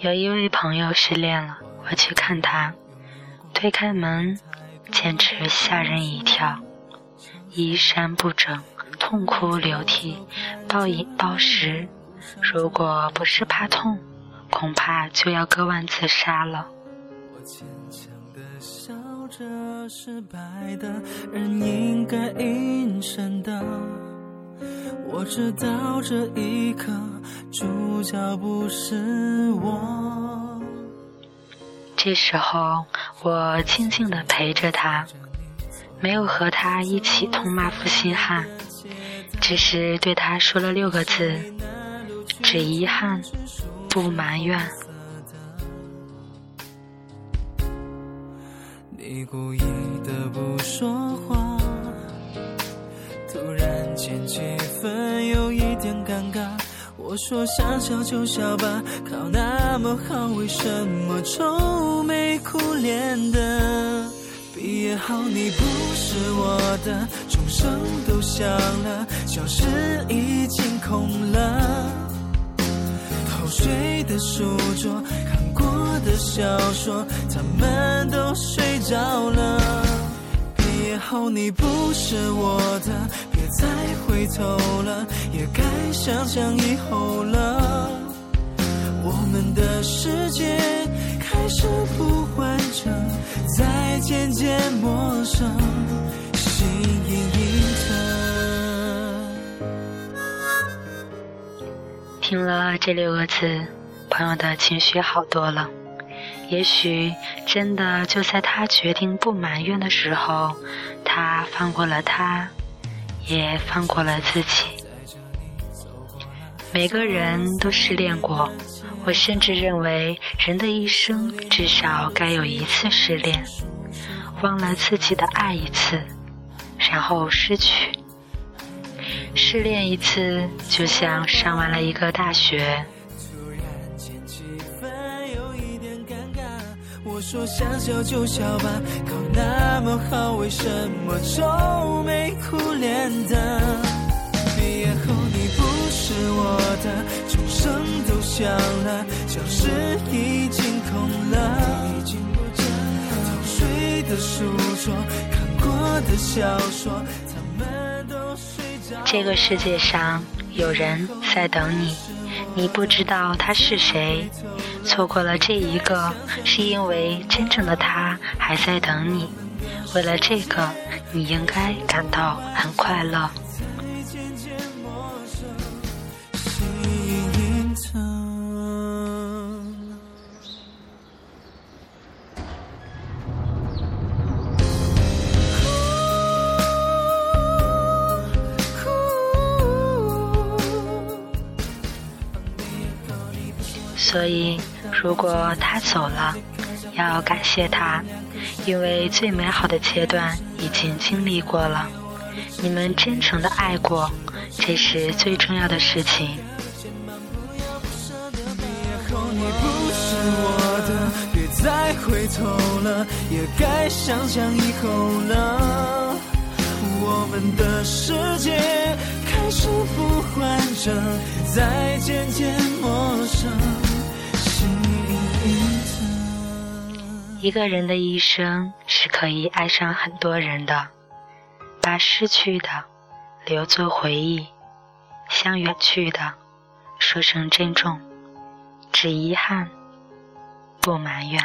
有一位朋友失恋了，我去看他，推开门，简直吓人一跳，衣衫不整，痛哭流涕，暴饮暴食。如果不是怕痛，恐怕就要割腕自杀了。我坚强的笑着，失败的人应该隐身的。我知道这一刻主角不是我。这时候，我静静的陪着他，没有和他一起痛骂负心汉，只是对他说了六个字：只遗憾，不埋怨。你故意的不说话。突然间气氛说想笑就笑吧，考那么好，为什么愁眉苦脸的？毕业后你不是我的，钟声都响了，教室已经空了，偷睡的书桌，看过的小说，他们都睡着了。毕业后你不是我的，再回头了，也该想想以后了。我们的世界开始不完整，在渐渐陌生，心隐隐疼。听了这六个字，朋友的情绪好多了。也许真的就在他决定不埋怨的时候，他放过了他，也放过了自己。每个人都失恋过，我甚至认为人的一生至少该有一次失恋，忘了自己的爱一次，然后失去。失恋一次，就像上完了一个大学。我说想笑就笑吧，考那么好，为什么愁眉苦脸的？毕业后你不是我的，钟声都响了，教室已经空了。偷睡的书桌，看过的小说，他们都睡着。这个世界上有人在等你。你不知道他是谁，错过了这一个，是因为真正的他还在等你。为了这个，你应该感到很快乐。所以，如果他走了，要感谢他，因为最美好的阶段已经经历过了。你们真诚的爱过，这是最重要的事情。别再回头了，也该想想以后了。我们的世界开始不完整，在渐渐陌生。一个人的一生是可以爱上很多人的，把失去的留作回忆，向远去的说声珍重，只遗憾，不埋怨。